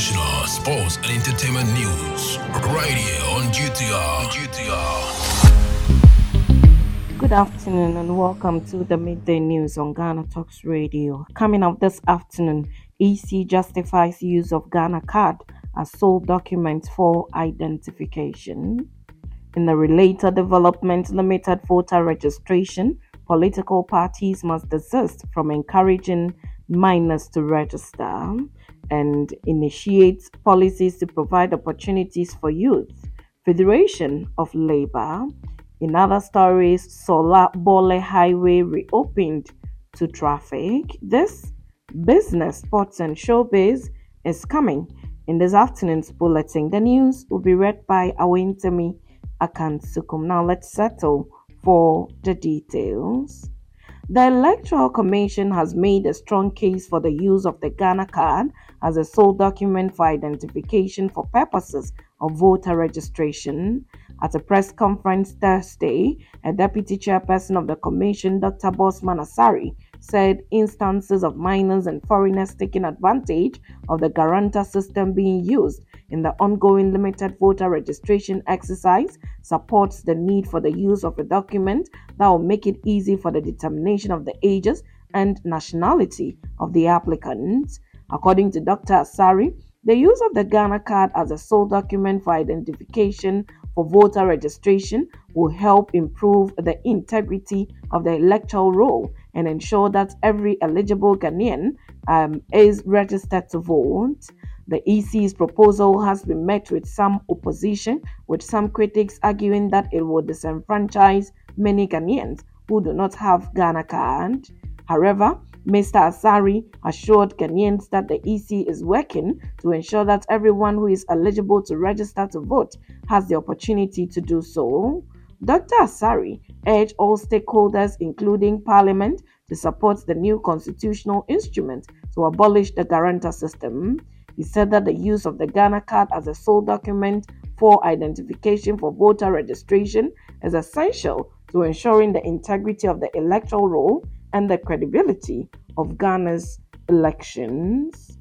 sports, and entertainment news. Right here on GTR. GTR. Good afternoon and welcome to the midday news on Ghana Talks Radio. Coming up this afternoon, EC justifies use of Ghana card as sole document for identification. In the related development, limited voter registration, political parties must desist from encouraging minors to register and initiates policies to provide opportunities for youth. Federation of Labor. In other stories, Sawla Bole Highway reopened to traffic. This business, sports, and showbiz is coming in this afternoon's bulletin. The news will be read by Awentemi Akansukum. Now let's settle for the details. The Electoral Commission has made a strong case for the use of the Ghana card as a sole document for identification for purposes of voter registration. At a press conference Thursday, a deputy chairperson of the commission, Dr. Bossman Asare, said instances of minors and foreigners taking advantage of the guarantor system being used in the ongoing limited voter registration exercise supports the need for the use of a document that will make it easy for the determination of the ages and nationality of the applicants. According to Dr. Asare, the use of the Ghana card as a sole document for identification for voter registration will help improve the integrity of the electoral roll and ensure that every eligible Ghanaian um, is registered to vote. The EC's proposal has been met with some opposition, with some critics arguing that it will disenfranchise many Ghanaians who do not have Ghana card. However, Mr. Asare assured Ghanaians that the EC is working to ensure that everyone who is eligible to register to vote has the opportunity to do so. Dr. Asare urged all stakeholders, including Parliament, to support the new constitutional instrument to abolish the guarantor system. He said that the use of the Ghana card as a sole document for identification for voter registration is essential to ensuring the integrity of the electoral roll and the credibility of Ghana's elections.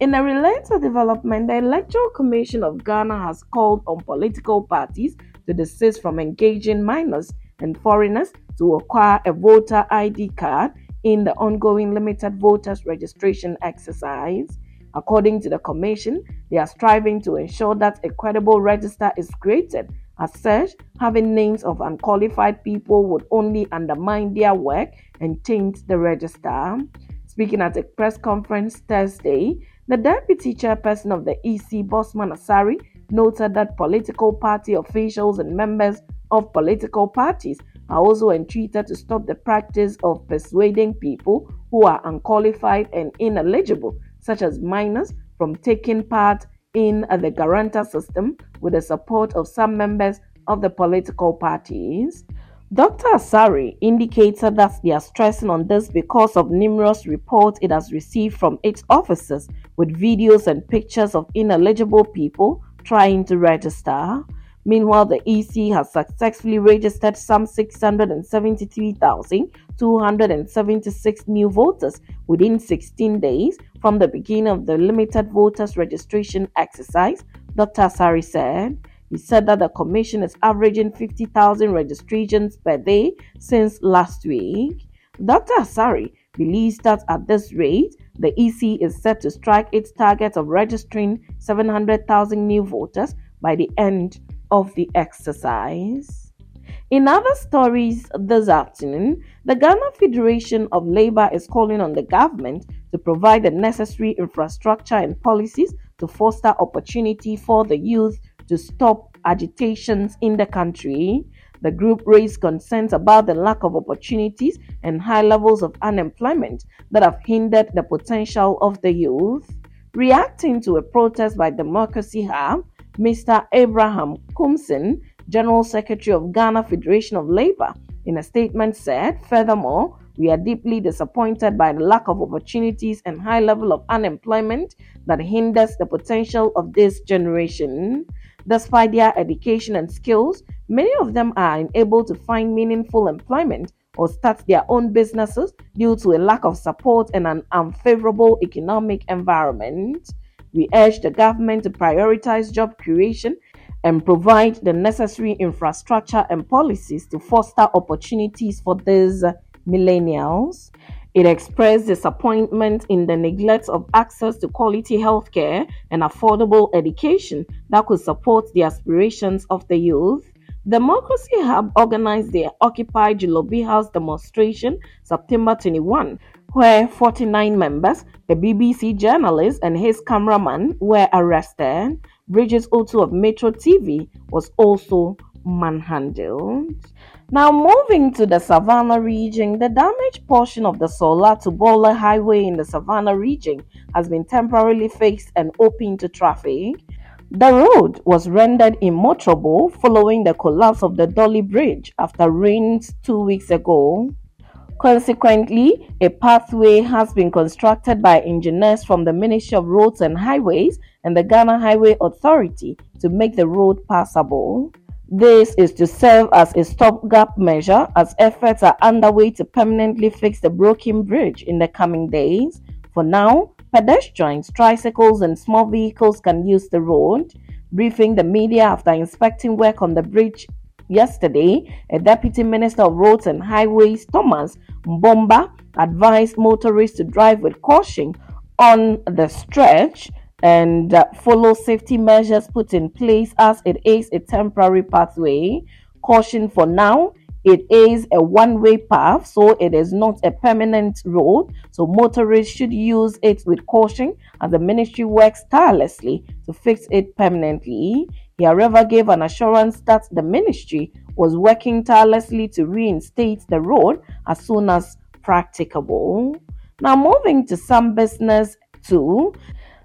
In a related development, the Electoral Commission of Ghana has called on political parties to desist from engaging minors and foreigners to acquire a voter ID card in the ongoing limited voters registration exercise. According to the Commission, they are striving to ensure that a credible register is created. As such, having names of unqualified people would only undermine their work and taint the register. Speaking at a press conference Thursday, the deputy chairperson of the EC, Bossman Asare, noted that political party officials and members of political parties are also entreated to stop the practice of persuading people who are unqualified and ineligible such as minors, from taking part in uh, the guarantor system with the support of some members of the political parties. Dr. Asare indicated that they are stressing on this because of numerous reports it has received from its officers with videos and pictures of ineligible people trying to register. Meanwhile, the EC has successfully registered some 673,276 new voters within 16 days from the beginning of the limited voters registration exercise, Dr. Asare said. He said that the commission is averaging 50,000 registrations per day since last week. Dr. Asare believes that at this rate, the EC is set to strike its target of registering 700,000 new voters by the end of the exercise. In other stories this afternoon, the Ghana Federation of Labor is calling on the government to provide the necessary infrastructure and policies to foster opportunity for the youth to stop agitations in the country. The group raised concerns about the lack of opportunities and high levels of unemployment that have hindered the potential of the youth. Reacting to a protest by Democracy Hub, Mr. Abraham Koomson, General Secretary of Ghana Federation of Labor, in a statement said, Furthermore, we are deeply disappointed by the lack of opportunities and high level of unemployment that hinders the potential of this generation. Despite their education and skills, many of them are unable to find meaningful employment or start their own businesses due to a lack of support and an unfavorable economic environment. We urge the government to prioritize job creation and provide the necessary infrastructure and policies to foster opportunities for these millennials. It expressed disappointment in the neglect of access to quality healthcare and affordable education that could support the aspirations of the youth. Democracy Hub organized the Occupy Julorbi House demonstration September 21, where 49 members, a BBC journalist and his cameraman, were arrested. Bridget Otoo of Metro TV was also manhandled. Now, moving to the Savannah region, the damaged portion of the Sawla to Bole Highway in the Savannah region has been temporarily fixed and open to traffic. The road was rendered immotorable following the collapse of the Dolly Bridge after rains two weeks ago. Consequently, a pathway has been constructed by engineers from the Ministry of Roads and Highways and the Ghana Highway Authority to make the road passable. This is to serve as a stopgap measure as efforts are underway to permanently fix the broken bridge in the coming days. For now, Pedestrians, tricycles, and small vehicles can use the road. Briefing the media after inspecting work on the bridge yesterday, a deputy minister of roads and highways, Thomas Mbomba, advised motorists to drive with caution on the stretch and uh, follow safety measures put in place as it is a temporary pathway. Caution for now it is a one-way path, so it is not a permanent road. So motorists should use it with caution and the ministry works tirelessly to fix it permanently. He, however, gave an assurance that the ministry was working tirelessly to reinstate the road as soon as practicable. Now, moving to some business too.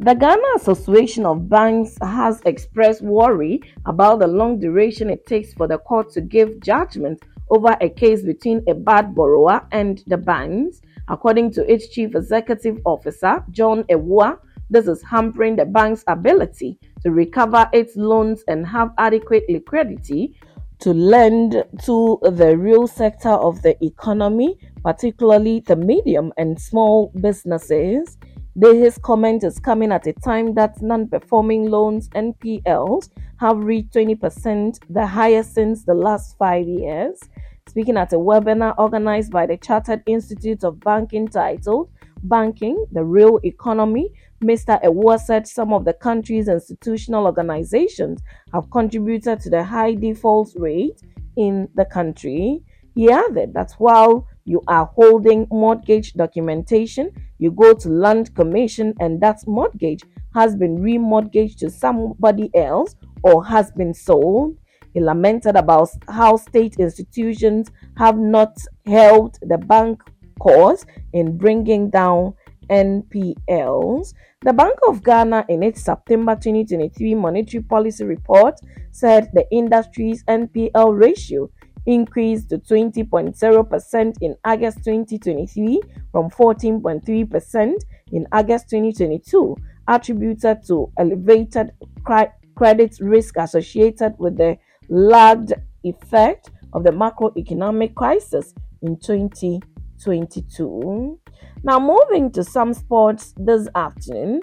The Ghana Association of Banks has expressed worry about the long duration it takes for the court to give judgment over a case between a bad borrower and the banks. According to its chief executive officer, John Awuah, this is hampering the bank's ability to recover its loans and have adequate liquidity to lend to the real sector of the economy, particularly the medium and small businesses. His comment is coming at a time that non performing loans NPLs have reached 20%, the highest since the last five years. Speaking at a webinar organized by the Chartered Institute of Banking titled Banking, the Real Economy, Mr. Awuah said some of the country's institutional organizations have contributed to the high default rate in the country. He added that while you are holding mortgage documentation, you go to land commission and that mortgage has been remortgaged to somebody else or has been sold. He lamented about how state institutions have not helped the bank cause in bringing down NPLs. The Bank of Ghana, in its September 2023 monetary policy report, said the industry's NPL ratio increased to 20.0% in August 2023 from 14.3% in August 2022, attributed to elevated credit risk associated with the lagged effect of the macroeconomic crisis in 2022. Now, moving to some sports this afternoon,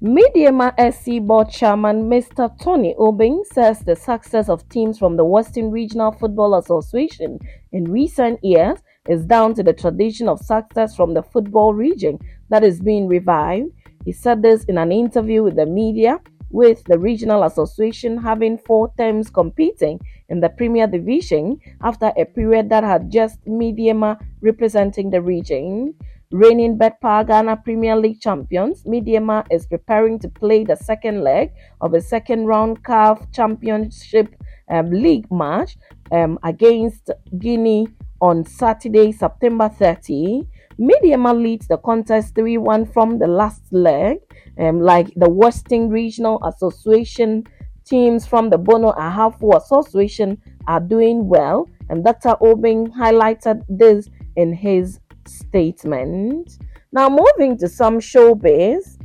Medeama SC board chairman Mr. Tony Aubynn says the success of teams from the Western Regional Football Association in recent years is down to the tradition of success from the football region that is being revived. He said this in an interview with the media, with the regional association having four teams competing in the Premier Division after a period that had just Medeama representing the region. Reigning betPawa Ghana Premier League champions, Medeama is preparing to play the second leg of a second round CAF Championship um, League match um, against Guinea on Saturday, September 30. Medeama leads the contest 3 1 from the last leg, um, like the Western Regional Association teams from the Bono Ahafo Association are doing well, and Dr. Aubynn highlighted this in his statement. Now, moving to some showbiz.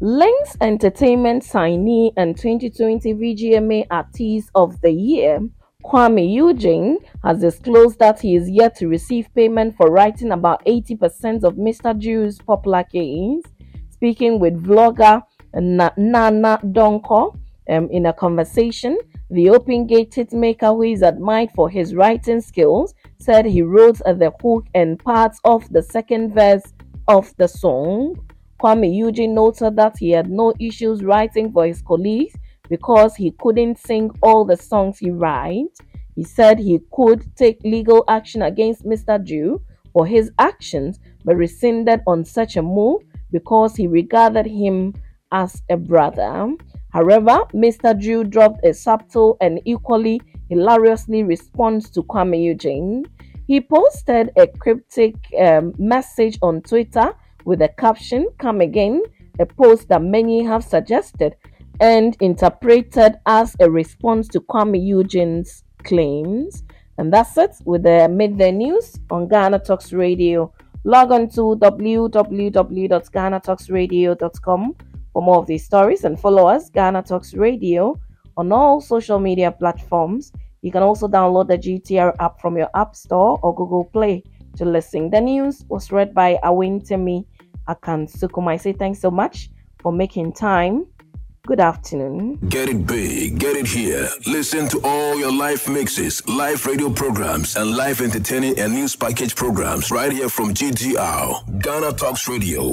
Lynx Entertainment signee and 2020 VGMA Artist of the Year, Kuami Eugene, has disclosed that he is yet to receive payment for writing about 80% of Mr. Drew's popular case. Speaking with vlogger Nana Donko um, in a conversation. The Open Gate hitmaker, who is admired for his writing skills, said he wrote the hook and parts of the second verse of the song. Kuami Eugene noted that he had no issues writing for his colleagues because he couldn't sing all the songs he writes. He said he could take legal action against Mr. Drew for his actions, but rescinded on such a move because he regarded him as a brother. However, Mr. Drew dropped a subtle and equally hilariously response to Kuami Eugene. He posted a cryptic um, message on Twitter with the caption, Come again, a post that many have suggested and interpreted as a response to Kuami Eugene's claims. And that's it with the midday news on Ghana Talks Radio. Log on to www.ghanatalksradio.com for more of these stories and follow us, Ghana Talks Radio, on all social media platforms. You can also download the GTR app from your App Store or Google Play to listen. The news was read by Awentemi Akansukum. I say thanks so much for making time. Good afternoon. Get it big, get it here. Listen to all your live mixes, live radio programs, and live entertaining and news package programs right here from GTR, Ghana Talks Radio.